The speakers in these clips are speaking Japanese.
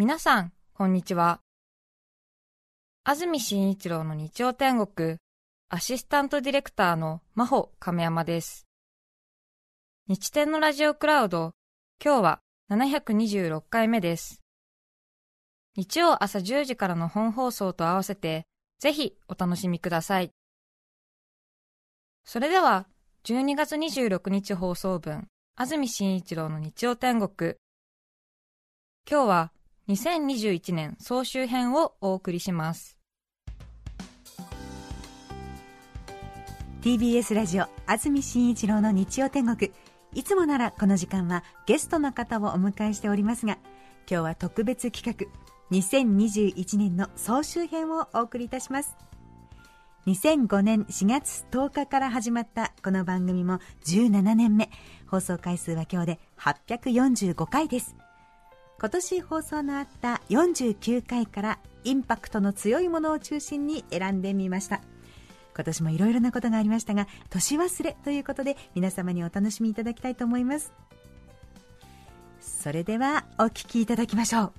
皆さん、こんにちは。安住紳一郎の日曜天国、アシスタントディレクターの真帆亀山です。日天のラジオクラウド、今日は726回目です。日曜朝10時からの本放送と合わせて、ぜひお楽しみください。それでは、12月26日放送分、安住紳一郎の日曜天国。今日は2021年総集編をお送りします。TBS ラジオ安住紳一郎の日曜天国。いつもならこの時間はゲストの方をお迎えしておりますが今日は特別企画2021年の総集編をお送りいたします。2005年4月10日から始まったこの番組も17年目。放送回数は今日で845回です。今年放送のあった49回からインパクトの強いものを中心に選んでみました。今年もいろいろなことがありましたが年忘れということで皆様にお楽しみいただきたいと思います。それではお聞きいただきましょう。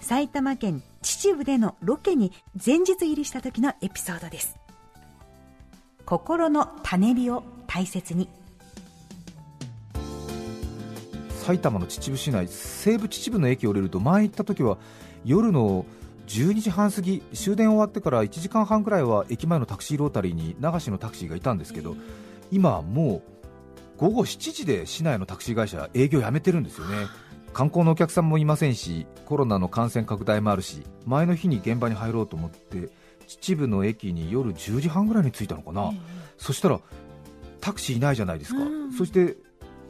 埼玉県秩父でのロケに前日入りした時のエピソードです。心の種火を大切に。埼玉の秩父市内西武秩父の駅を降りると前行った時は夜の12時半過ぎ終電終わってから1時間半くらいは駅前のタクシーロータリーに流しのタクシーがいたんですけど今はもう午後7時で市内のタクシー会社営業やめてるんですよね。観光のお客さんもいませんしコロナの感染拡大もあるし前の日に現場に入ろうと思って秩父の駅に夜10時半ぐらいに着いたのかな、そしたらタクシーいないじゃないですか、うん。そして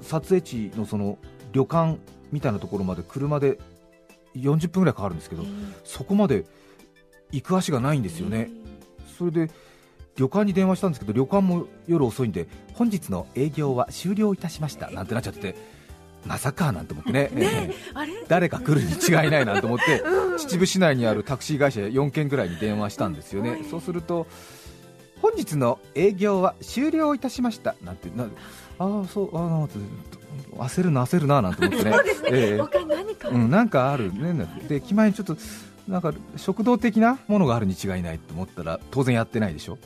撮影地のその旅館みたいなところまで車で40分ぐらいかかるんですけど、そこまで行く足がないんですよね、それで旅館に電話したんですけど旅館も夜遅いんで本日の営業は終了いたしましたなんてなっちゃっててまさかなんて思ってね。え。えあれ？誰か来るに違いないなと思って、秩父市内にあるタクシー会社4件ぐらいに電話したんですよね、そうすると本日の営業は終了いたしましたなんてなああそうああ焦るな焦るななんて思ってね。えうん、なんかあるね。で駅前にちょっとなんか食堂的なものがあるに違いないと思ったら当然やってないでしょ。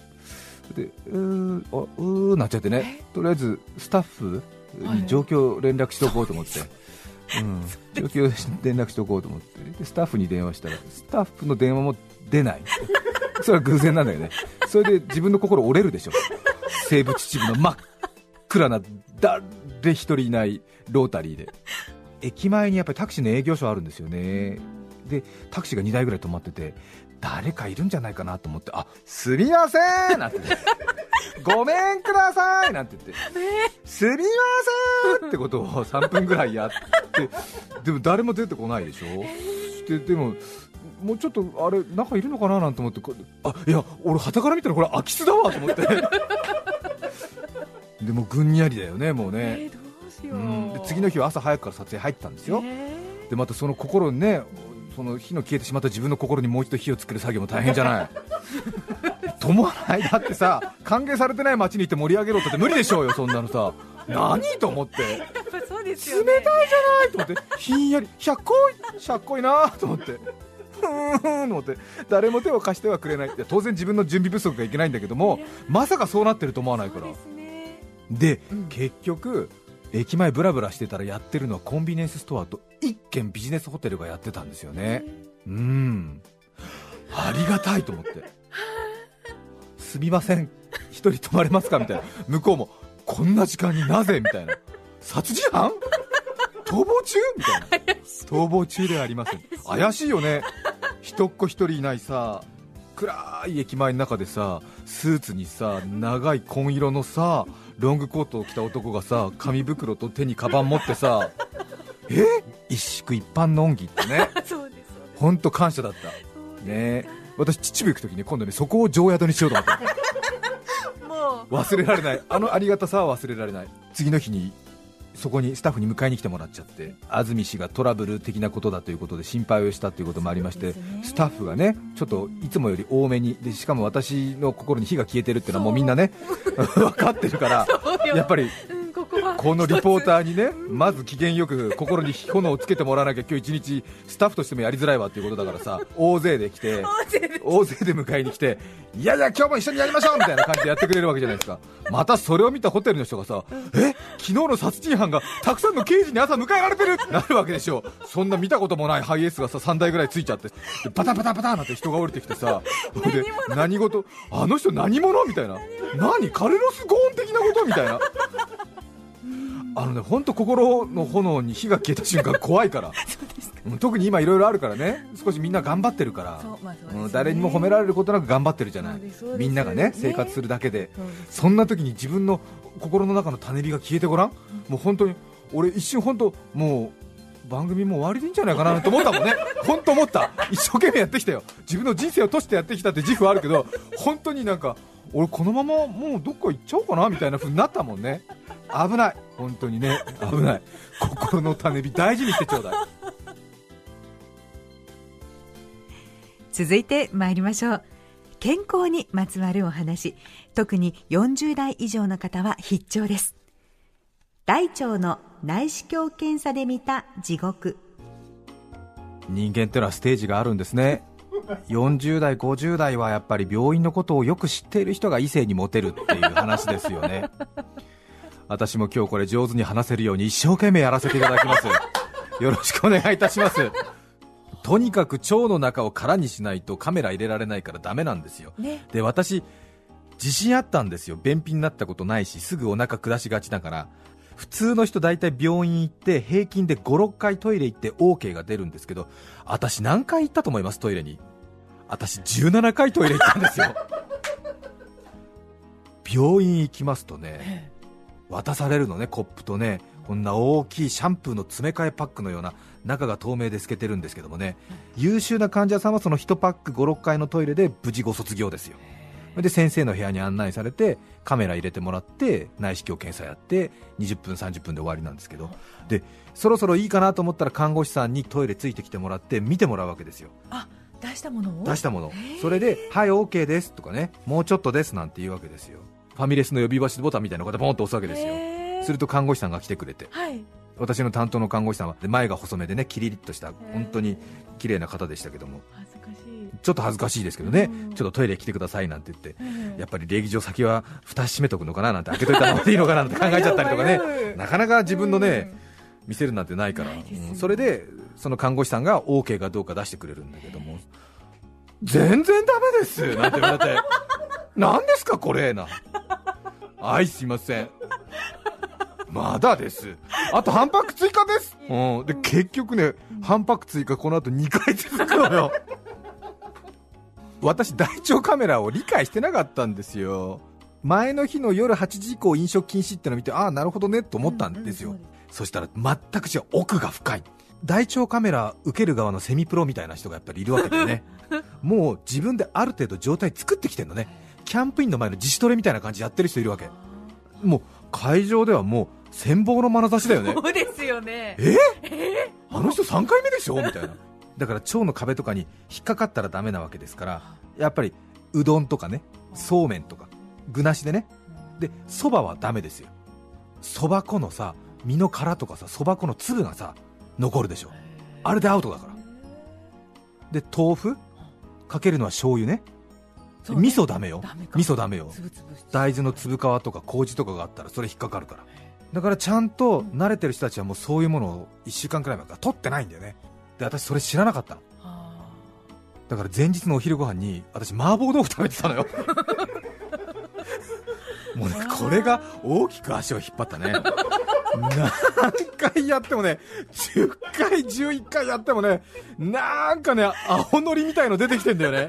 でうーあうーなっちゃってね。とりあえずスタッフに状況連絡しておこうと思って、うん、状況連絡しておこうと思って。でスタッフに電話したらスタッフの電話も出ない。それは偶然なんだよね。それで自分の心折れるでしょ。西武秩父の真っ暗な誰一人いないロータリーで。駅前にやっぱりタクシーの営業所あるんですよね。でタクシーが2台ぐらい止まってて誰かいるんじゃないかなと思ってあすみませんなんて言って。ごめんくださいなんて言って、すみませんってことを3分ぐらいやって。でも誰も出てこないでしょ。ででももうちょっとあれ中いるのかななんて思ってこあいや俺旗から見たらこれ空き巣だわと思ってでもぐんにゃりだよねもうね、どうしう。ん。で次の日は朝早くから撮影入ったんですよ、でまたその心にねその火の消えてしまった自分の心にもう一度火をつける作業も大変じゃない。と思わない。だってさ歓迎されてない街に行って盛り上げろって無理でしょうよそんなのさ。何と思って。やっぱそうです冷たいじゃないと思って。ひんやりしゃっこいしゃっこいなと思って。ふーんと思って。誰も手を貸してはくれない。当然自分の準備不足がいけないんだけどもまさかそうなってると思わないからで、結局駅前ブラブラしてたらやってるのはコンビニエンスストアと一軒ビジネスホテルがやってたんですよね。うん。ありがたいと思って。すみません。一人泊まれますかみたいな。向こうもこんな時間になぜみたいな。殺人犯？逃亡中？みたいな。逃亡中ではありません。怪しいよね。一っ子一人いないさ。暗い駅前の中でさスーツにさ長い紺色のさロングコートを着た男がさ紙袋と手にカバン持ってさ え？一宿一般の恩義ってね。本当感謝だった。ね。私秩父行く時に今度ねそこを常宿にしようと思った。も忘れられない。あのありがたさは忘れられない。次の日にそこにスタッフに迎えに来てもらっちゃって安住氏がトラブル的なことだということで心配をしたということもありまして、ね。スタッフがねちょっといつもより多めにでしかも私の心に火が消えてるっていうのはもうみんなね 分かってるから やっぱりうんこのリポーターにねまず機嫌よく心に炎をつけてもらわなきゃ今日一日スタッフとしてもやりづらいわっていうことだからさ大勢で来て大勢で迎えに来ていやいや今日も一緒にやりましょうみたいな感じでやってくれるわけじゃないですか。またそれを見たホテルの人がさえ？昨日の殺人犯がたくさんの刑事に朝迎えられてるってなるわけでしょ。そんな見たこともないハイエースがさ3台ぐらいついちゃって。でバタバタバタなんて人が降りてきてさ。で何事？あの人何者？みたいな。何？カルロス・ゴーン的なこと？みたいなあのね本当心の炎に火が消えた瞬間 怖いから。うん特に今いろいろあるからね。少しみんな頑張ってるから、誰にも褒められることなく頑張ってるじゃない。みんながねね。生活するだけで。そんな時に自分の心の中の種火が消えてごらん、もう本当に俺一瞬本当もう番組もう終わりでいいんじゃないかなと思ったもんね。本当思った。一生懸命やってきたよ。自分の人生を通してやってきたって自負はあるけど本当になんか俺このままもうどっか行っちゃおうかなみたいな風になったもんね。危ない。本当にね。危ない。心の種火大事にしてちょうだい。続いて参りましょう。健康にまつわるお話。特に40代以上の方は必聴です。大腸の内視鏡検査で見た地獄。人間ってのはステージがあるんですね40代、50代はやっぱり病院のことをよく知っている人が異性にモテるっていう話ですよね。私も今日これ上手に話せるように一生懸命やらせていただきます。よろしくお願いいたします。とにかく腸の中を空にしないとカメラ入れられないからダメなんですよ、ね。で私自信あったんですよ。便秘になったことないしすぐお腹下しがちだから。普通の人大体病院行って平均で56回トイレ行って OK が出るんですけど私何回行ったと思います？トイレに私17回トイレ行ったんですよ。病院行きますとね渡されるのねコップとねこんな大きいシャンプーの詰め替えパックのような中が透明で透けてるんですけどもね優秀な患者さんはその1パック56回のトイレで無事ご卒業ですよ。で先生の部屋に案内されてカメラ入れてもらって内視鏡検査やって20分30分で終わりなんですけどでそろそろいいかなと思ったら看護師さんにトイレついてきてもらって見てもらうわけですよ。あ出したものを？出したもの。それで「はい OK です」とかね「もうちょっとです」なんて言うわけですよ。ファミレスの呼び出しボタンみたいなのをポンと押すわけですよ。すると看護師さんが来てくれて。はい。私の担当の看護師さんはで前が細めでねキリリッとした本当に綺麗な方でしたけども。恥ずかしい。ちょっと恥ずかしいですけどね。うん。ちょっとトイレ来てくださいなんて言って。ええやっぱり礼儀上先は蓋閉めとくのかななんて開けといた方がいいのかななんて考えちゃったりとかね。なかなか自分のね見せるなんてないからね。うんそれでその看護師さんが OK かどうか出してくれるんだけども全然ダメです なんて言われて。何ですかこれな。はいすいません。まだです。あと半パック追加です、うん、で結局ね半パック追加この後2回続くのよ。私大腸カメラを理解してなかったんですよ。前の日の夜8時以降飲食禁止ってのを見てああなるほどねと思ったんですよ、うんうんそしたら全く違う奥が深い。大腸カメラ受ける側のセミプロみたいな人がやっぱりいるわけだよね。もう自分である程度状態作ってきてるのね。キャンプインの前の自主トレみたいな感じやってる人いるわけ。もう会場ではもう羨望の眼差しだよね。そうですよね。え？あの人3回目でしょ？みたいな。だから腸の壁とかに引っかかったらダメなわけですからやっぱりうどんとかねそうめんとか具なしでね。でそばはダメですよ。そば粉のさ身の殻とかさそば粉の粒がさ残るでしょ。あれでアウトだから。で豆腐？かけるのは醤油ね。ね。味噌ダメよ。味噌ダメよ。大豆の粒皮とか麹とかがあったらそれ引っかかるから。だからちゃんと慣れてる人たちはもうそういうものを1週間くらい前から取ってないんだよね。で私それ知らなかったの。あ。だから前日のお昼ご飯に私麻婆豆腐食べてたのよもうねこれが大きく足を引っ張ったね。何回やってもね10回11回やってもねなんかね青のりみたいの出てきてんだよね。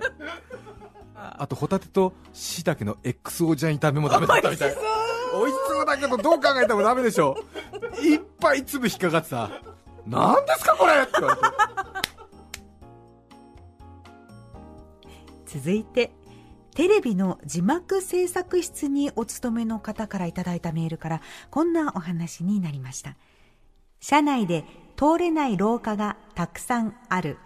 あとホタテと椎茸の XO ジャン炒めもダメだったみたい。美味しそうだけどどう考えてもダメでしょいっぱい粒引っかかってさ何ですかこれって言われて。続いてテレビの字幕制作室にお勤めの方からいただいたメールからこんなお話になりました。車内で通れない廊下がたくさんある。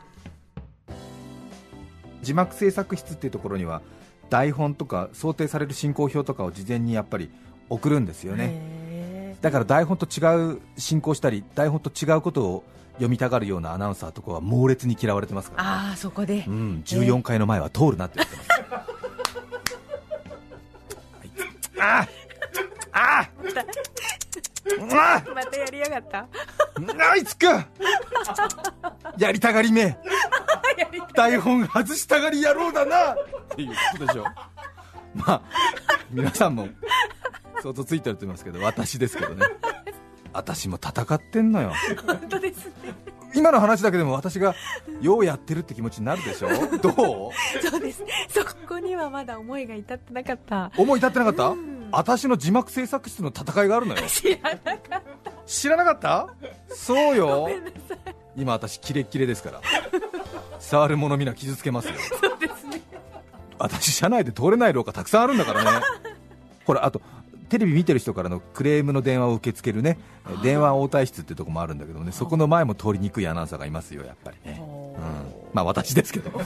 字幕制作室っていうところには台本とか想定される進行表とかを事前にやっぱり送るんですよね。ねだから台本と違う進行したり台本と違うことを読みたがるようなアナウンサーとかは猛烈に嫌われてますから、ね、ああそこで、うん、14回の前は通るなって言ってます、ああまたやりやがったあいつかやりたがりめ台本外したがり野郎だなっていうことでしょまあ皆さんも想像ついてると思いますけど私ですけどね私も戦ってんのよ本当ですね今の話だけでも私がようやってるって気持ちになるでしょ？どう？そうです。そこにはまだ思いが至ってなかった。思い至ってなかった、うん、私の字幕制作室の戦いがあるのよ。知らなかった。知らなかった？そうよ。今私キレッキレですから。触るものみんな傷つけますよ。そうですね。私車内で通れない廊下たくさんあるんだからね。ほらあとテレビ見てる人からのクレームの電話を受け付けるね電話応対室っていうところもあるんだけどねそこの前も通りにくいアナウンサーがいますよ、やっぱりね、うん、まあ私ですけど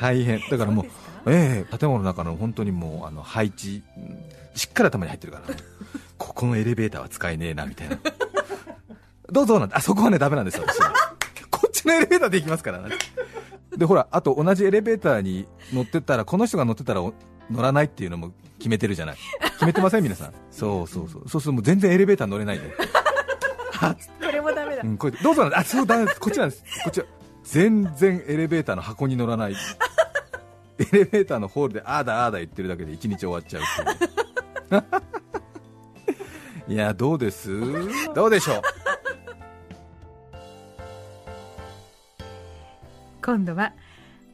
大変。だからもう、ええー、建物の中の本当にもうあの配置、しっかり頭に入ってるから、ここのエレベーターは使えねえなみたいな、どうぞなんあそこはねダメなんですよ、私 こっちのエレベーターで行きますから、ね、でほらあと同じエレベーターに乗ってったらこの人が乗ってたら乗らないっていうのも決めてるじゃない。決めてません？皆さん。そうそうそう。そうするともう全然エレベーター乗れないで。これもダメだ、うん、これどうぞ。あそうだこっちなんです。こっち全然エレベーターの箱に乗らない。エレベーターのホールでああだああだ言ってるだけで一日終わっちゃうっていう。いやどうです？どうでしょう？今度は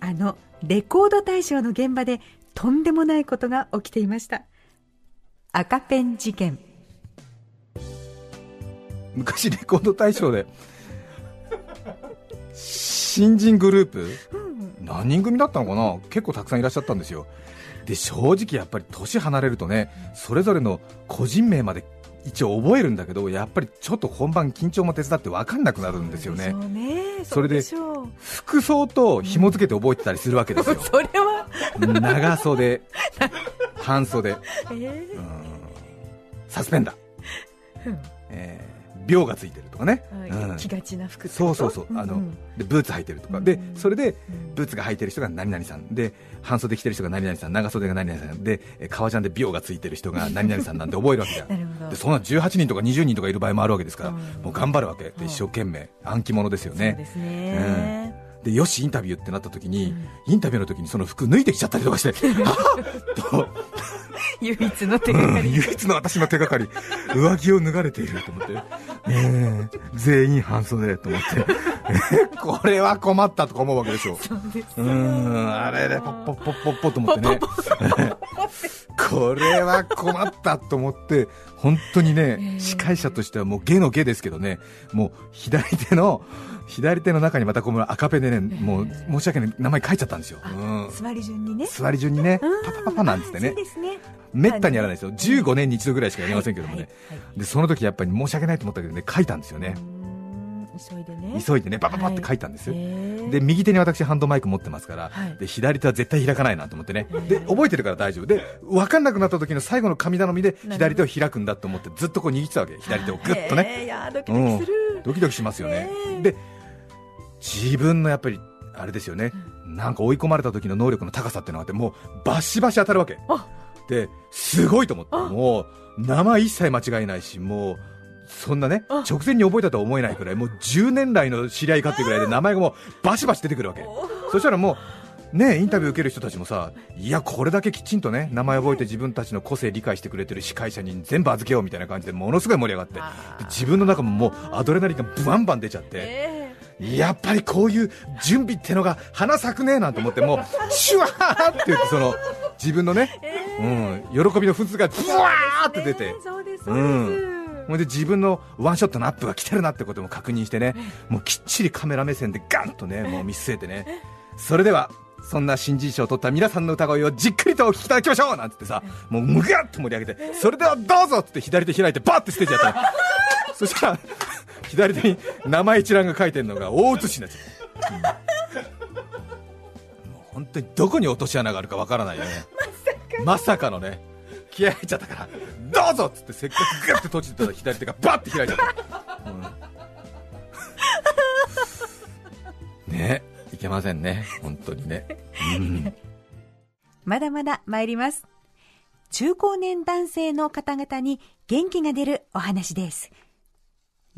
あのレコード大賞の現場でとんでもないことが起きていました。赤ペン事件。昔レコード大賞で新人グループ、うん、何人組だったのかな？結構たくさんいらっしゃったんですよ。で正直やっぱり年離れるとねそれぞれの個人名まで一応覚えるんだけどやっぱりちょっと本番緊張も手伝って分かんなくなるんですよね。それで服装と紐付けて覚えてたりするわけですよ、それは長袖。半袖、えー、サスペンダー、えー秒がついてるとかね、うん、気がちな服そうそうそう、あのでブーツ履いてるとか、でそれでブーツが履いてる人が何々さん。で半袖着てる人が何々さん。長袖が何々さん。で革ジャンで秒がついてる人が 何々さんなんて覚えるわけじゃん。でそんな18人とか20人とかいる場合もあるわけですから、もう頑張るわけ。で一生懸命。暗記物ですよね。そうですね、うんでよしインタビューってなった時に、うん、インタビューの時にその服脱いできちゃったりとかして と。唯一の手がかり、うん、唯一の私の手がかり。上着を脱がれていると思って、え。ー、全員半袖と思って、えー、これは困ったとか思うわけでしょ。そうですうんあれでポッポッポッポッポと思ってねこれは困ったと思って本当にね、司会者としてはもう下の下ですけどねもう左手の左手の中にまたこの赤ペンでね、もう申し訳ない名前書いちゃったんですよ、うん、座り順にね。座り順にねパパパパなんつってね。めったにやらないですよ。15年に一度ぐらいしかやりませんけどもね、でその時やっぱり申し訳ないと思ったけどね書いたんですよね。急いでね急いでねパパパって書いたんです、はい、で右手に私ハンドマイク持ってますから、はい、で左手は絶対開かないなと思ってね。で覚えてるから大丈夫。で分かんなくなった時の最後の神頼みで左手を開くんだと思ってずっとこう握ってたわけ左手をグッとね。ドキドキする、うん、ドキドキしますよね。で自分のやっぱりあれですよね、なんか追い込まれた時の能力の高さっていうのがあってもうバシバシ当たるわけ。ですごいと思って。もう名前一切間違いないしもうそんなね直前に覚えたとは思えないくらいもう10年来の知り合いかっていうぐらいで名前がもうバシバシ出てくるわけ。そしたらもうねインタビュー受ける人たちもさいやこれだけきちんとね名前覚えて自分たちの個性理解してくれてる司会者に全部預けようみたいな感じでものすごい盛り上がって自分の中ももうアドレナリンがバンバン出ちゃって、えーやっぱりこういう準備ってのが花咲くねなんて思ってもシュワーって言ってその自分のね、えー、うん、喜びの噴出がブワーって出て、うんで自分のワンショットのアップが来てるなってことも確認してね、もうきっちりカメラ目線でガンとねもう見据えてね。それではそんな新人賞を取った皆さんの歌声をじっくりとお聴きいただきましょうなんつってさもうむがっと盛り上げてそれではどうぞって左手開いてバッてステージやった。そしたら左手に名前一覧が書いてるのが大写しになっちゃう、うん、もう本当にどこに落とし穴があるかわからないよね。まさかのね気合入っちゃったからどうぞっつってせっかくグッて閉じてた左手がバッて開いちゃった、うん、ね。いけませんね。本当にね、うん、まだまだ参ります。中高年男性の方々に元気が出るお話です。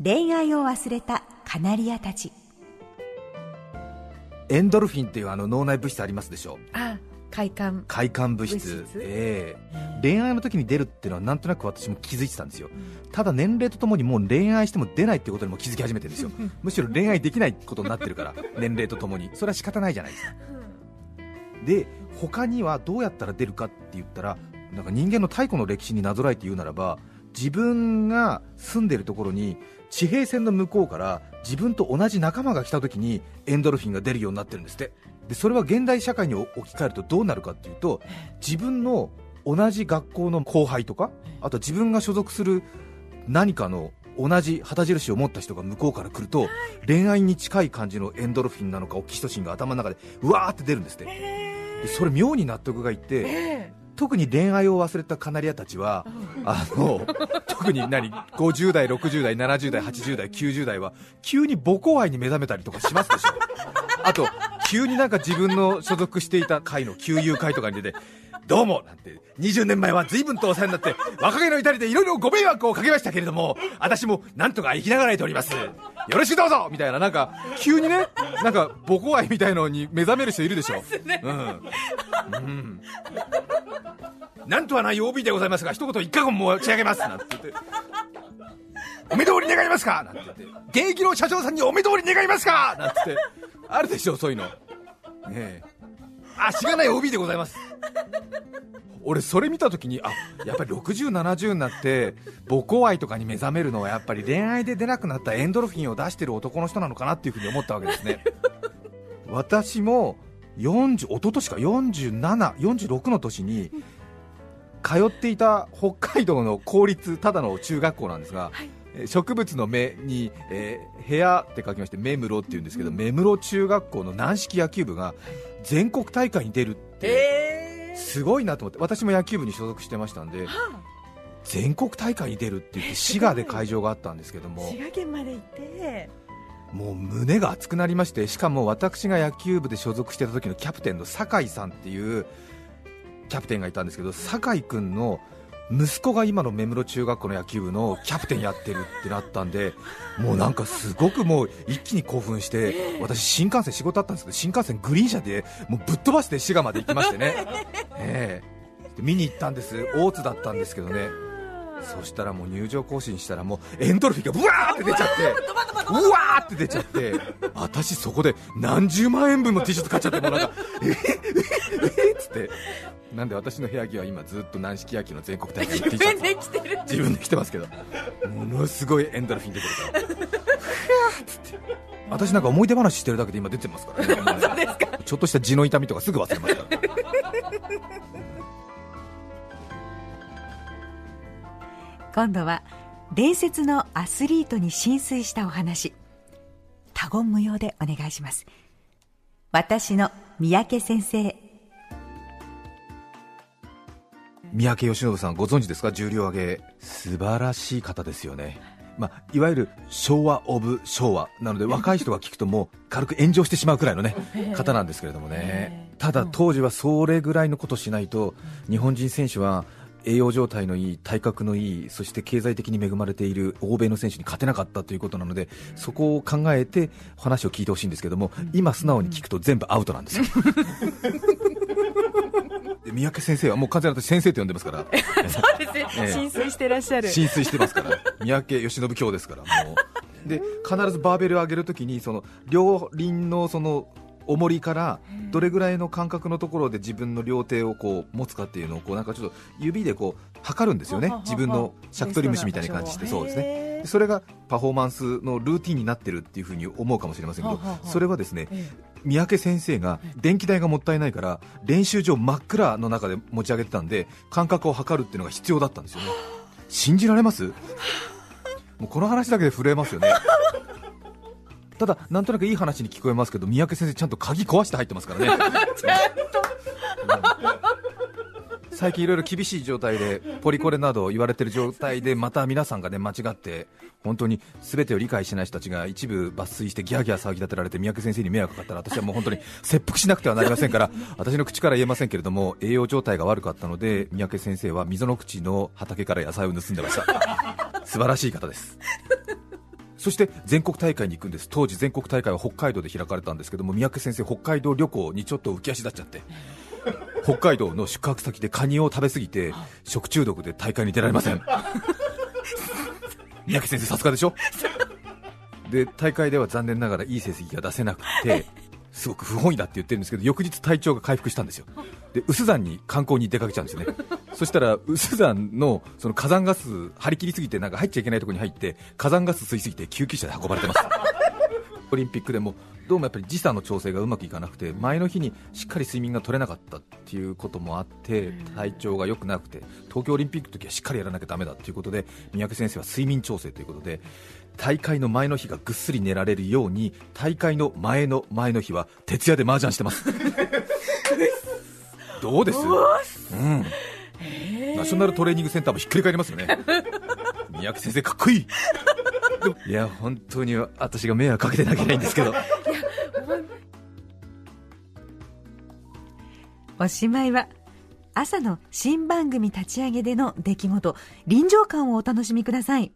恋愛を忘れたカナリアたち。エンドルフィンっていうあの脳内物質ありますでしょ？あ快感快感物質ええ。ー、恋愛の時に出るっていうのはなんとなく私も気づいてたんですよ、うん、ただ年齢とともにもう恋愛しても出ないってことにも気づき始めてるんですよ。むしろ恋愛できないことになってるから年齢とともに。それは仕方ないじゃないですか、うん、で他にはどうやったら出るかって言ったらなんか人間の太古の歴史になぞらえて言うならば自分が住んでるところに地平線の向こうから自分と同じ仲間が来た時にエンドルフィンが出るようになってるんですってでそれは現代社会に置き換えるとどうなるかっていうと自分の同じ学校の後輩とかあと自分が所属する何かの同じ旗印を持った人が向こうから来ると恋愛に近い感じのエンドルフィンなのかオキシトシンが頭の中でうわーって出るんですって。でそれ妙に納得がいって特に恋愛を忘れたカナリアたちは、あの 特に何50代、60代、70代、80代、90代は急に母校愛に目覚めたりとかしますでしょ、あと急になんか自分の所属していた会の旧友会とかに出て、どうもなんて20年前は随分とお世話になって若気の至りでいろいろご迷惑をかけましたけれども私もなんとか生きながらえております。よろしくどうぞみたいななんか急にねなんか母校愛みたいのに目覚める人いるでしょ、うん、うん。なんとはない OB でございますが一言一過言申し上げます。なんて言って。お目通り願いますか？なんて言って。現役の社長さんにお目通り願いますか？なんて言って。あるでしょそういうの。ねえ。あしがない OB でございます。俺それ見た時にあやっぱり6070になって母校愛とかに目覚めるのはやっぱり恋愛で出なくなったエンドルフィンを出してる男の人なのかなっていうふうに思ったわけですね。私も40一昨年か47、46の年に通っていた北海道の公立ただの中学校なんですが、はい、植物の芽に、えー、部屋って書きまして目室っていうんですけど、うん、目室中学校の軟式野球部が全国大会に出るって、すごいなと思って私も野球部に所属してましたんで、はあ、全国大会に出るって言って滋賀で会場があったんですけども滋賀県まで行って。もう胸が熱くなりましてしかも私が野球部で所属してた時のキャプテンの酒井さんっていうキャプテンがいたんですけど酒井君の息子が今の目室中学校の野球部のキャプテンやってるってなったんでもうなんかすごくもう一気に興奮して私、新幹線仕事あったんですけど新幹線グリーン車でもうぶっ飛ばして滋賀まで行きましてね、えー、見に行ったんです。大津だったんですけどね。そしたらもう入場行進したらもうエンドルフィンがブワーって出ちゃってうわーって出ちゃって私そこで何十万円分の T シャツ買っちゃってもうなんかええええっつってなんで私の部屋着は今ずっと軟式野球の全国大会の T シャツ自分で着てますけど。ものすごいエンドルフィン出てるから。私なんか思い出話してるだけで今出てますからね。ちょっとした地の痛みとかすぐ忘れますから。今度は伝説のアスリートに浸水したお話。多言無用でお願いします。私の三宅先生三宅義信さんご存知ですか？重量挙げ。素晴らしい方ですよね。まあ、いわゆる昭和・オブ・昭和。なので 若い人が聞くともう軽く炎上してしまうくらいの、ね、方なんですけれどもね。ただ当時はそれぐらいのことしないと日本人選手は栄養状態のいい、体格のいい、そして経済的に恵まれている欧米の選手に勝てなかったということなので、そこを考えて話を聞いてほしいんですけども、今、素直に聞くと全部アウトなんですよ。三宅先生はもう完全に私先生と呼んでますから。そうですね、ええ、浸水してらっしゃる。浸水してますから。三宅義信教ですからもう。で必ずバーベルを上げるときにその両輪のその重りからどれぐらいの間隔のところで自分の両手をこう持つかっていうのをこうなんかちょっと指でこう測るんですよね、自分のシャクトリムシみたいな感じして、そうですねそれがパフォーマンスのルーティンになってるっていうふうに思うかもしれませんけど、それはですね、三宅先生が電気代がもったいないから練習場真っ暗の中で持ち上げてたんで間隔を測るっていうのが必要だったんですよね。信じられます？もうこの話だけで震えますよね。ただ、なんとなくいい話に聞こえますけど、三宅先生、ちゃんと鍵壊して入ってますからね。最近いろいろ厳しい状態でポリコレなど言われてる状態でまた皆さんがね間違って本当に全てを理解しない人たちが一部抜粋してギャーギャー騒ぎ立てられて三宅先生に迷惑かかったら私はもう本当に切腹しなくてはなりませんから 私の口から言えませんけれども栄養状態が悪かったので三宅先生は溝の口の畑から野菜を盗んでました。素晴らしい方です。そして全国大会に行くんです。当時全国大会は北海道で開かれたんですけども三宅先生北海道旅行にちょっと浮き足立っちゃって北海道の宿泊先でカニを食べ過ぎて食中毒で大会に出られません。三宅先生さすがでしょ？で大会では残念ながらいい成績が出せなくてすごく不本意だって言ってるんですけど翌日体調が回復したんですよ。で有珠山に観光に出かけちゃうんですよね。そしたら有珠山のその火山ガス張り切りすぎてなんか入っちゃいけないところに入って火山ガス吸いすぎて救急車で運ばれてます。オリンピックでもどうもやっぱり時差の調整がうまくいかなくて前の日にしっかり睡眠が取れなかったっていうこともあって体調が良くなくて東京オリンピックの時はしっかりやらなきゃだめだということで三宅先生は睡眠調整ということで大会の前の日がぐっすり寝られるように大会の前の前の日は徹夜で麻雀してます。どうです、うん、ナショナルトレーニングセンターもひっくり返りますよね。三宅先生かっこいい。いや本当に私が迷惑かけてなきゃいけないんですけど。おしまいは朝の新番組立ち上げでの出来事臨場感をお楽しみください。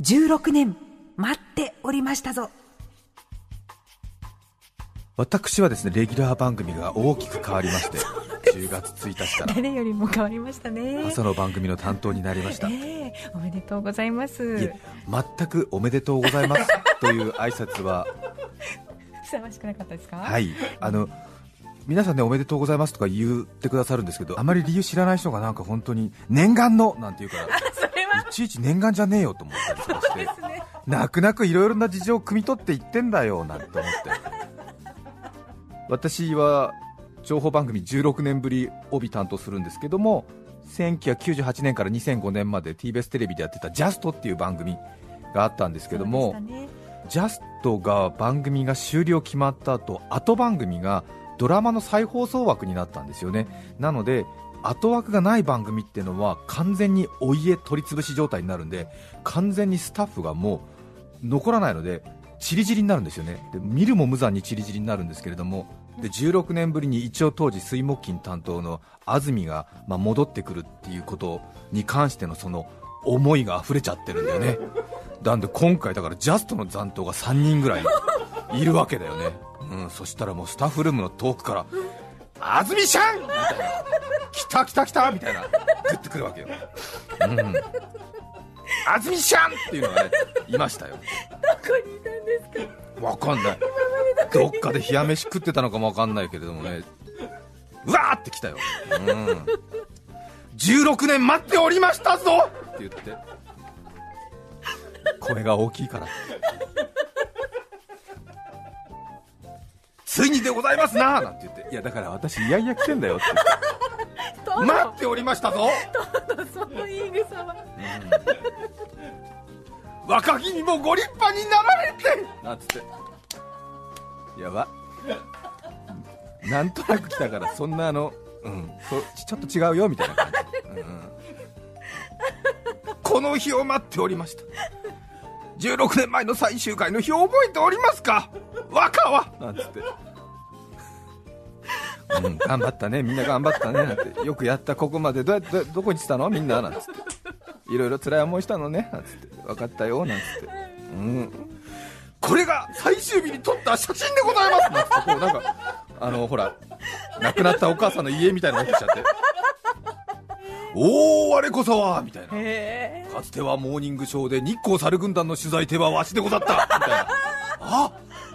16年待っておりましたぞ。私はですねレギュラー番組が大きく変わりまして10月1日から。誰よりも変わりましたね。朝の番組の担当になりました、えー、おめでとうございます。全くおめでとうございますという挨拶は。ふさわしくなかったですか？はい。あの皆さんねおめでとうございますとか言ってくださるんですけどあまり理由知らない人がなんか本当に念願のなんて言うからいちいち念願じゃねえよと思ったりとかして、ね、泣く泣くいろいろな事情を汲み取っていってんだよなんて思って。私は情報番組16年ぶり帯担当するんですけども1998年から2005年まで TBS テレビでやってた「ジャストっていう番組があったんですけども、ね、ジャストが番組が終了決まった後後番組がドラマの再放送枠になったんですよね。なので後枠がない番組っていうのは完全にお家取り潰し状態になるんで完全にスタッフがもう残らないのでちりぢりになるんですよね。で見るも無残にちりぢりになるんですけれどもで16年ぶりに一応当時水木金担当の安住が、まあ、戻ってくるっていうことに関してのその思いが溢れちゃってるんだよね。なんで今回だからジャストの残党が3人ぐらいいるわけだよね。うん、そしたらもうスタッフルームの遠くから「安住ちゃん!」みたいな「来た来た来た!」みたいな。グッてくるわけよ、うん、安住ちゃん!っていうのがねいましたよ。どこにいたんですか？わかんない どっかで冷や飯食ってたのかもわかんないけれどもね。うわーって来たよ、うん、16年待っておりましたぞ！って言って。声が大きいから。ついにでございますな！なんて言って。いやだから私いやいや来てんだよって。待っておりましたぞ！その言い草は、うん、若君もご立派になられて！なんつってやば。なんとなく来たからそんなあのうんちょっと違うよみたいな感じ、うん、この日を待っておりました。16年前の最終回の日を覚えておりますか？若は。なんつって。うん、頑張ったね、みんな頑張ったね。なんて、よくやった、ここまで。どうやってどこにしたの？みんな。なんつって、いろいろ辛い思いしたのね。なんつって、分かったよ。なんつって、うん、これが最終日に撮った写真でございます。なんて、こうなんか、あのほら、亡くなったお母さんの家みたいなのがしちゃって。おお、我こそはみたいな、かつてはモーニングショーで日光猿軍団の取材手はわしでござった。みたいな、あ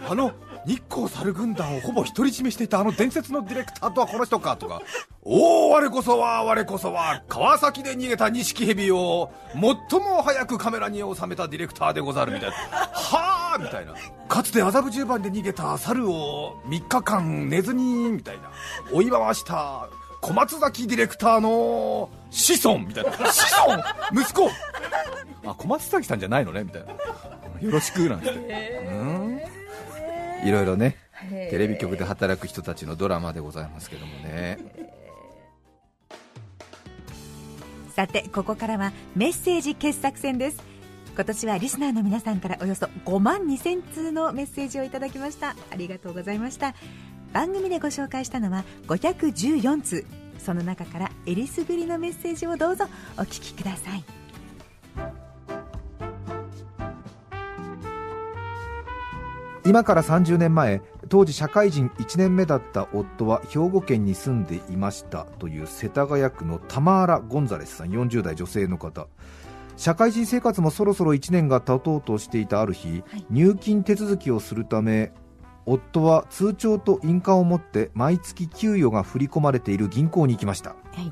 あの日光猿軍団をほぼ独り占めしていたあの伝説のディレクターとはこの人か。とか、おお、我こそは、我こそは、川崎で逃げた錦蛇を最も早くカメラに収めたディレクターでござる。みたいな、はあみたいな、かつて麻布十番で逃げた猿を3日間寝ずにみたいな、追い回した小松崎ディレクターの子孫みたいな、子孫？息子？あ、小松崎さんじゃないのねみたいな、よろしくなんて。うん。いろいろねテレビ局で働く人たちのドラマでございますけどもね。さてここからはメッセージ傑作選です今年はリスナーの皆さんからおよそ5万2000通のメッセージをいただきました。ありがとうございました。番組でご紹介したのは514通。その中からえりすぐりのメッセージをどうぞ。お聞きください。今から30年前当時社会人1年目だった夫は兵庫県に住んでいましたという世田谷区のタマーラ・ゴンザレスさん。40代女性の方。社会人生活もそろそろ1年が経とうとしていたある日、はい、入金手続きをするため夫は通帳と印鑑を持って毎月給与が振り込まれている銀行に行きました、はい、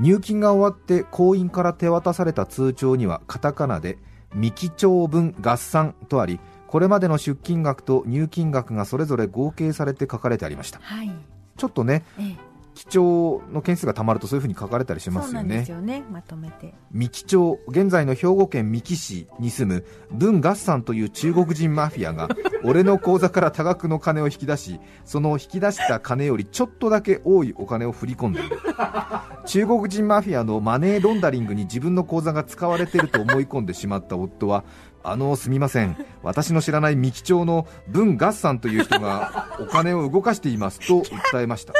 入金が終わって行員から手渡された通帳にはカタカナで未記帳分合算とありこれまでの出金額と入金額がそれぞれ合計されて書かれてありました、はい、ちょっとね、ええ記帳の件数がたまるとそういうふうに書かれたりしますよね。よね。まとめて。三木町現在の兵庫県三木市に住む文合さんという中国人マフィアが 俺の口座から多額の金を引き出しその引き出した金よりちょっとだけ多いお金を振り込んでいる。中国人マフィアのマネーロンダリングに自分の口座が使われていると思い込んでしまった夫はあのすみません。私の知らない三木町の文合さんという人がお金を動かしていますと訴えました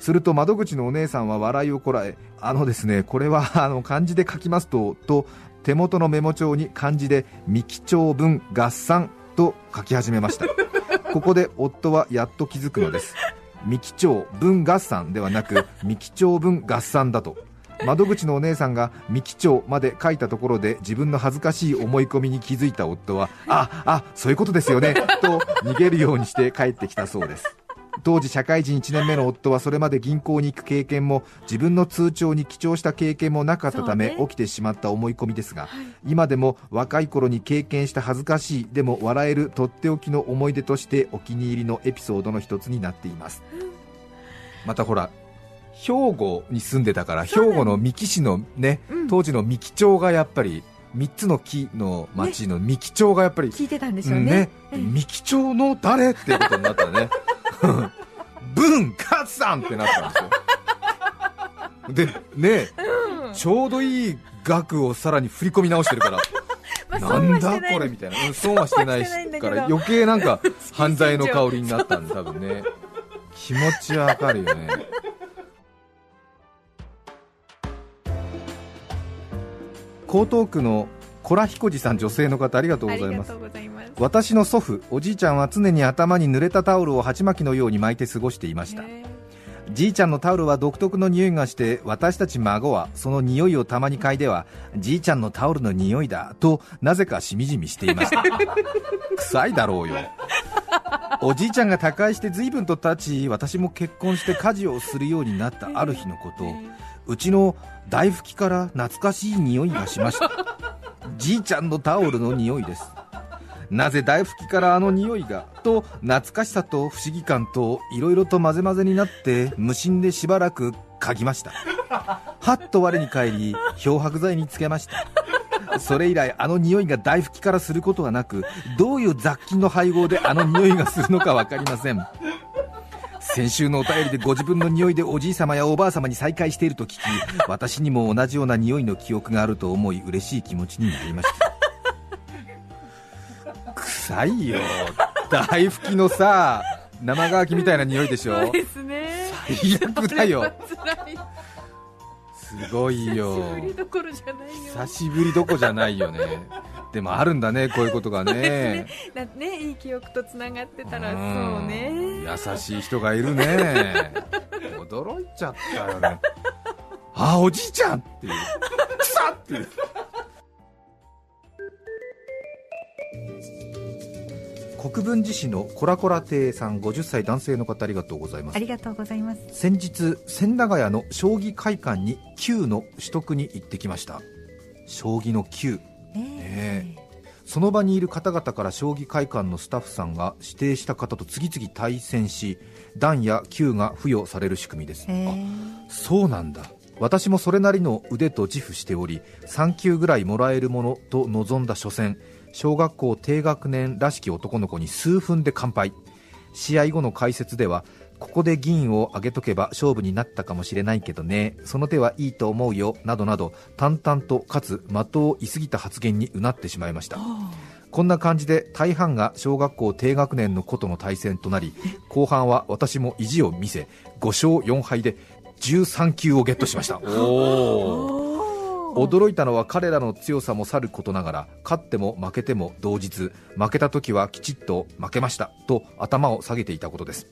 すると窓口のお姉さんは笑いをこらえあのですねこれは あの漢字で書きますとと手元のメモ帳に漢字で三木町分合算と書き始めました。ここで夫はやっと気づくのです。三木町分合算ではなく三木町分合算だと。窓口のお姉さんが三木町まで書いたところで自分の恥ずかしい思い込みに気づいた夫はああそういうことですよねと逃げるようにして帰ってきたそうです当時社会人1年目の夫はそれまで銀行に行く経験も自分の通帳に記帳した経験もなかったため、起きてしまった思い込みですが、はい、今でも若い頃に経験した恥ずかしいでも笑えるとっておきの思い出としてお気に入りのエピソードの一つになっています、またほら兵庫に住んでたから兵庫の三木市のね、うん、当時の三木町がやっぱり3つの木の町の三木町がやっぱり、聞いてたんでしょうね,、ね三木町の誰？っていうことになったね 文勝さんってなったんですよ。でね、うん、ちょうどいい額をさらに振り込み直してるから。なんだこれみたいな、うん、損はしてないしから余計なんか 犯罪の香りになったんで多分ね。気持ちわかるよね。江東区のコラヒコジさん女性の方ありがとうございます私の祖父おじいちゃんは常に頭に濡れたタオルを鉢巻きのように巻いて過ごしていました。じいちゃんのタオルは独特の匂いがして私たち孫はその匂いをたまに嗅いではじいちゃんのタオルの匂いだとなぜかしみじみしていました。臭いだろうよ。おじいちゃんが他界して随分と経ち私も結婚して家事をするようになったある日のこと。うちの大拭きから懐かしい匂いがしました。じいちゃんのタオルの匂いですなぜ大拭きからあの匂いが？と懐かしさと不思議感といろいろと混ぜ混ぜになって無心でしばらく嗅ぎました。はっと我に返り漂白剤につけました。それ以来あの匂いが大拭きからすることはなくどういう雑菌の配合であの匂いがするのか分かりません。先週のお便りでご自分の匂いでおじい様やおばあ様に再会していると聞き私にも同じような匂いの記憶があると思い嬉しい気持ちになりました。臭いよ。大拭きのさ生乾きみたいな匂いでしょ？そうですね。最悪だよ。すごいよ。久しぶりどころじゃないよ。ね。でもあるんだねこういうことがね。ね。ねいい記憶とつながってたらそうね。優しい人がいるね。驚いちゃったよね。あおじいちゃんっていう。草っていう国分寺市のコラコラ亭さん50歳男性の方ありがとうございます。ありがとうございます。先日千駄ヶ谷の将棋会館に9の取得に行ってきました。将棋の9ねその場にいる方々から将棋会館のスタッフさんが指定した方と次々対戦し段や級が付与される仕組みです。あそうなんだ。私もそれなりの腕と自負しており3級ぐらいもらえるものと望んだ初戦小学校低学年らしき男の子に数分で完敗試合後の解説ではここで銀を上げとけば勝負になったかもしれないけどね。その手はいいと思うよ。などなど淡々とかつ的をいすぎた発言にうなってしまいました。こんな感じで大半が小学校低学年の子との対戦となり後半は私も意地を見せ5勝4敗で13球をゲットしました。驚いたのは彼らの強さもさることながら勝っても負けても同日負けた時はきちっと負けましたと頭を下げていたことです。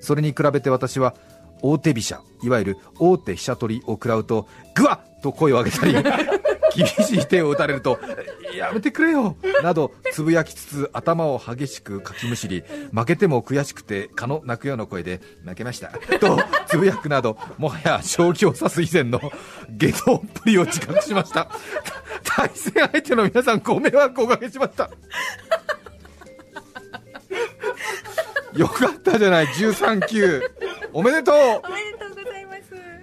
それに比べて私は大手飛車いわゆる大手飛車取りを食らうとグワッと声を上げたり厳しい手を打たれるとやめてくれよなどつぶやきつつ頭を激しくかきむしり負けても悔しくて蚊の鳴くような声で負けました。とつぶやくなどもはや将棋を指す以前の下道っぷりを自覚しました。対戦相手の皆さんご迷惑をおかけしました。よかったじゃない13球。おめでとう。おめでとう。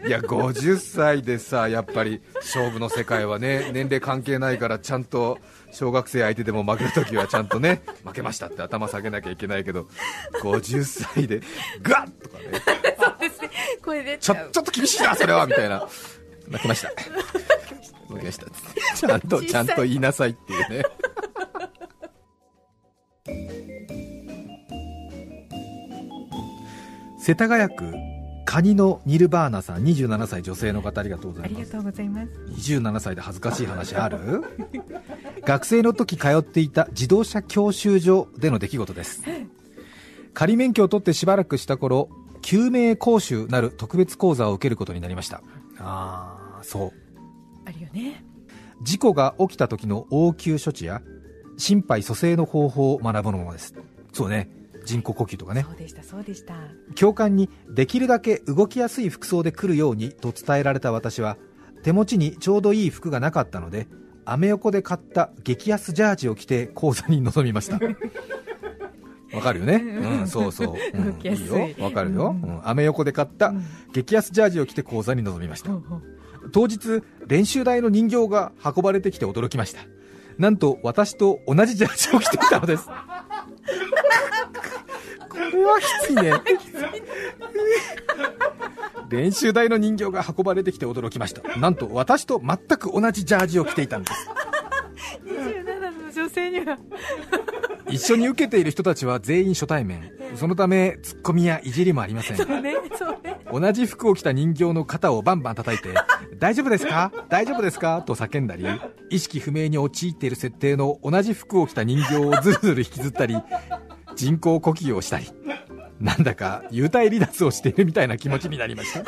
いや50歳でさやっぱり勝負の世界はね年齢関係ないからちゃんと小学生相手でも負けるときはちゃんとね負けましたって頭下げなきゃいけないけど50歳でガッとかね。そうですね。声出ちょちょっと厳しいなそれはみたいな。負けました。負けました。ちゃんとちゃんと言いなさいっていうね。世田谷区カニのニルバーナさん27歳女性の方ありがとうございます。ありがとうございます。27歳で恥ずかしい話ある？学生の時通っていた自動車教習所での出来事です。仮免許を取ってしばらくした頃救命講習なる特別講座を受けることになりました。ああそう。あるよね。事故が起きた時の応急処置や心肺蘇生の方法を学ぶものです。そうね人工呼吸とかね。そうでしたそうでした。教官にできるだけ動きやすい服装で来るようにと伝えられた私は手持ちにちょうどいい服がなかったのでアメ横で買った激安ジャージを着て講座に臨みました。わかるよね？うん。そうそう、うん。い。いよ。わかるよ、ううん。アメ横で買った激安ジャージを着て講座に臨みました。当日練習台の人形が運ばれてきて驚きました。なんと私と同じジャージを着ていたのです。これはきついね。練習台の人形が運ばれてきて驚きました。なんと私と全く同じジャージを着ていたんです。27の女性には。一緒に受けている人たちは全員初対面。そのためツッコミやいじりもありません。そうねそうね。同じ服を着た人形の肩をバンバン叩いて大丈夫ですか？大丈夫ですか？と叫んだり意識不明に陥っている設定の同じ服を着た人形をずるずる引きずったり人工呼吸をしたりなんだか幽体離脱をしているみたいな気持ちになりました。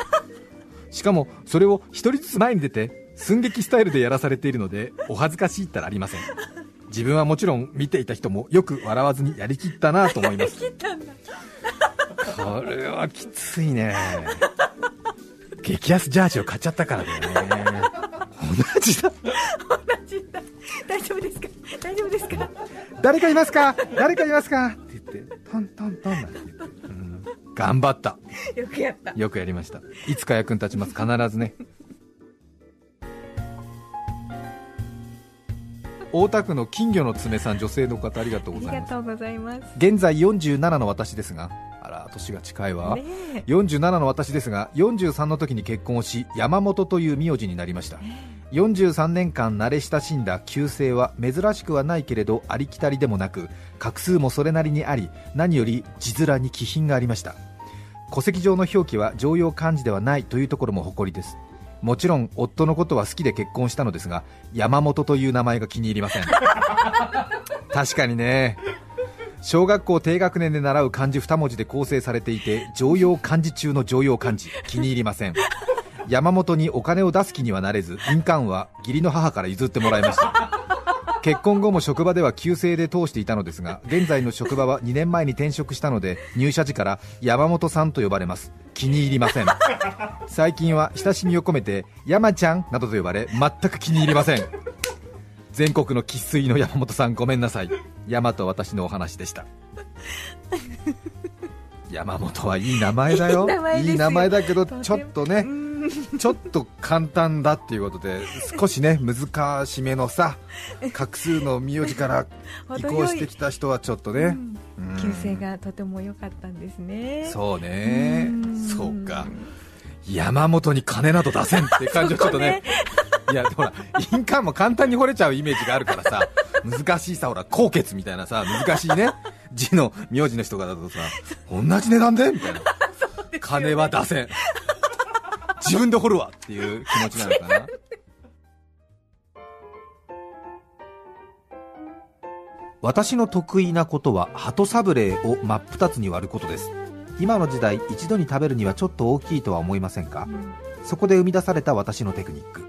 しかもそれを一人ずつ前に出て寸劇スタイルでやらされているのでお恥ずかしいったらありません。自分はもちろん見ていた人もよく笑わずにやりきったなと思います。これはきついね。激安ジャージを買っちゃったからだよね。同じだ。同じだ。大丈夫ですか？大丈夫ですか？誰かいますか？誰かいますか？って言ってトントントンなんて言って、うん。頑張った。よくやった。よくやりました。いつか役に立ちます。必ずね。大田区の金魚の爪さん女性の方ありがとうあございます。りがとうございます。現在47の私ですがあら年が近いわ、ねえ。47の私ですが43の時に結婚をし山本という名字になりました。43年間慣れ親しんだ旧姓は珍しくはないけれどありきたりでもなく画数もそれなりにあり何より字面に気品がありました。戸籍上の表記は常用漢字ではないというところも誇りです。もちろん夫のことは好きで結婚したのですが山本という名前が気に入りません。確かにね小学校低学年で習う漢字2文字で構成されていて常用漢字中の常用漢字。気に入りません。山本にお金を出す気にはなれず印鑑は義理の母から譲ってもらいました。結婚後も職場では旧姓で通していたのですが現在の職場は2年前に転職したので入社時から山本さんと呼ばれます。気に入りません。最近は親しみを込めて山ちゃんなどと呼ばれ全く気に入りません。全国の生粋の山本さんごめんなさい。山と私のお話でした。山本はいい名前だよ。いい名前だけどちょっとねうん。ちょっと簡単だっていうことで少しね 難しめのさ画数の名字から移行してきた人はちょっとね、うん。旧姓がとても良かったんですね。そうね。そうか。山本に金など出せんって感じはちょっとねいやほら印鑑も簡単に惚れちゃうイメージがあるからさ難しいさほら高血みたいなさ難しいね。字の名字の人がだとさ同じ値段で？みたいな、金は出せ。ん自分で掘るわ。っていう気持ちなのかな。私の得意なことは鳩サブレーを真っ二つに割ることです。今の時代一度に食べるにはちょっと大きいとは思いませんか、うん、そこで生み出された私のテクニック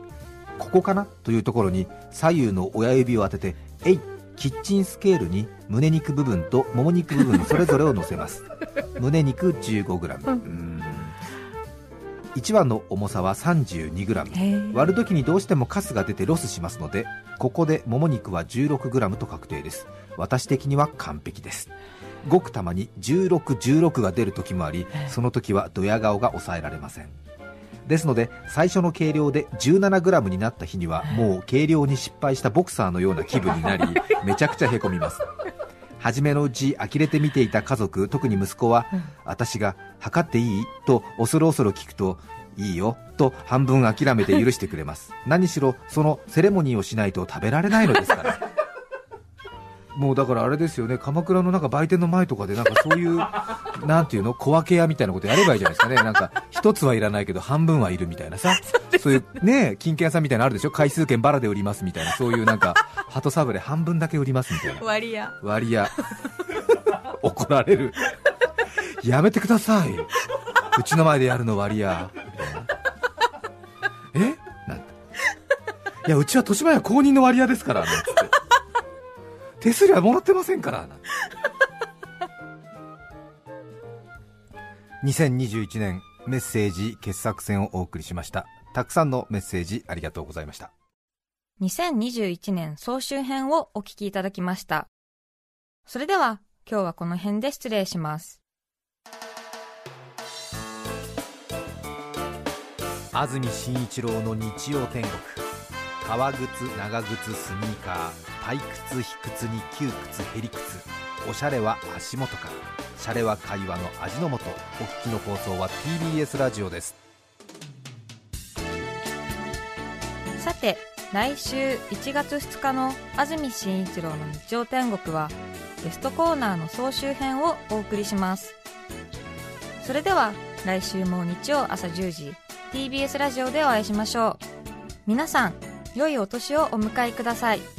ここかな？というところに左右の親指を当ててえいキッチンスケールに胸肉部分ともも肉部分それぞれを乗せます。胸肉 15g、うん。1番の重さは 32g 割るときにどうしてもカスが出てロスしますのでここでもも肉は 16g と確定です。私的には完璧です。ごくたまに1616が出る時もありその時はドヤ顔が抑えられませんですので最初の計量で 17g になった日にはもう計量に失敗したボクサーのような気分になり めちゃくちゃへこみます。初めのうち呆れて見ていた家族特に息子は、うん、私が測っていい？と恐る恐る聞くといいよと半分諦めて許してくれます。何しろそのセレモニーをしないと食べられないのですからもうだからあれですよね鎌倉のなんか売店の前とかでなんかそういう なんていうの小分け屋みたいなことやればいいじゃないですかね。なんか一つはいらないけど半分はいるみたいなさ。そういうね金券屋さんみたいなのあるでしょ？回数券バラで売りますみたいな。そういうなんか鳩サブレ半分だけ売りますみたいな。割屋。割屋。怒られる。やめてください。うちの前でやるの割屋。え？なんて。いやうちは豊島屋公認の割屋ですからなんつって手数料はもらってませんから。2021年メッセージ傑作選をお送りしました。たくさんのメッセージありがとうございました。2021年総集編をお聞きいただきました。それでは今日はこの辺で失礼します。安住紳一郎の日曜天国。革靴長靴スニーカー退屈卑屈に窮屈へり屈おしゃれは足元か。らシャレは会話の味の素。お聞きの放送は TBS ラジオです。さて来週1月2日の安住紳一郎の日曜天国はゲストコーナーの総集編をお送りします。それでは来週も日曜朝10時 TBS ラジオでお会いしましょう。皆さん良いお年をお迎えください。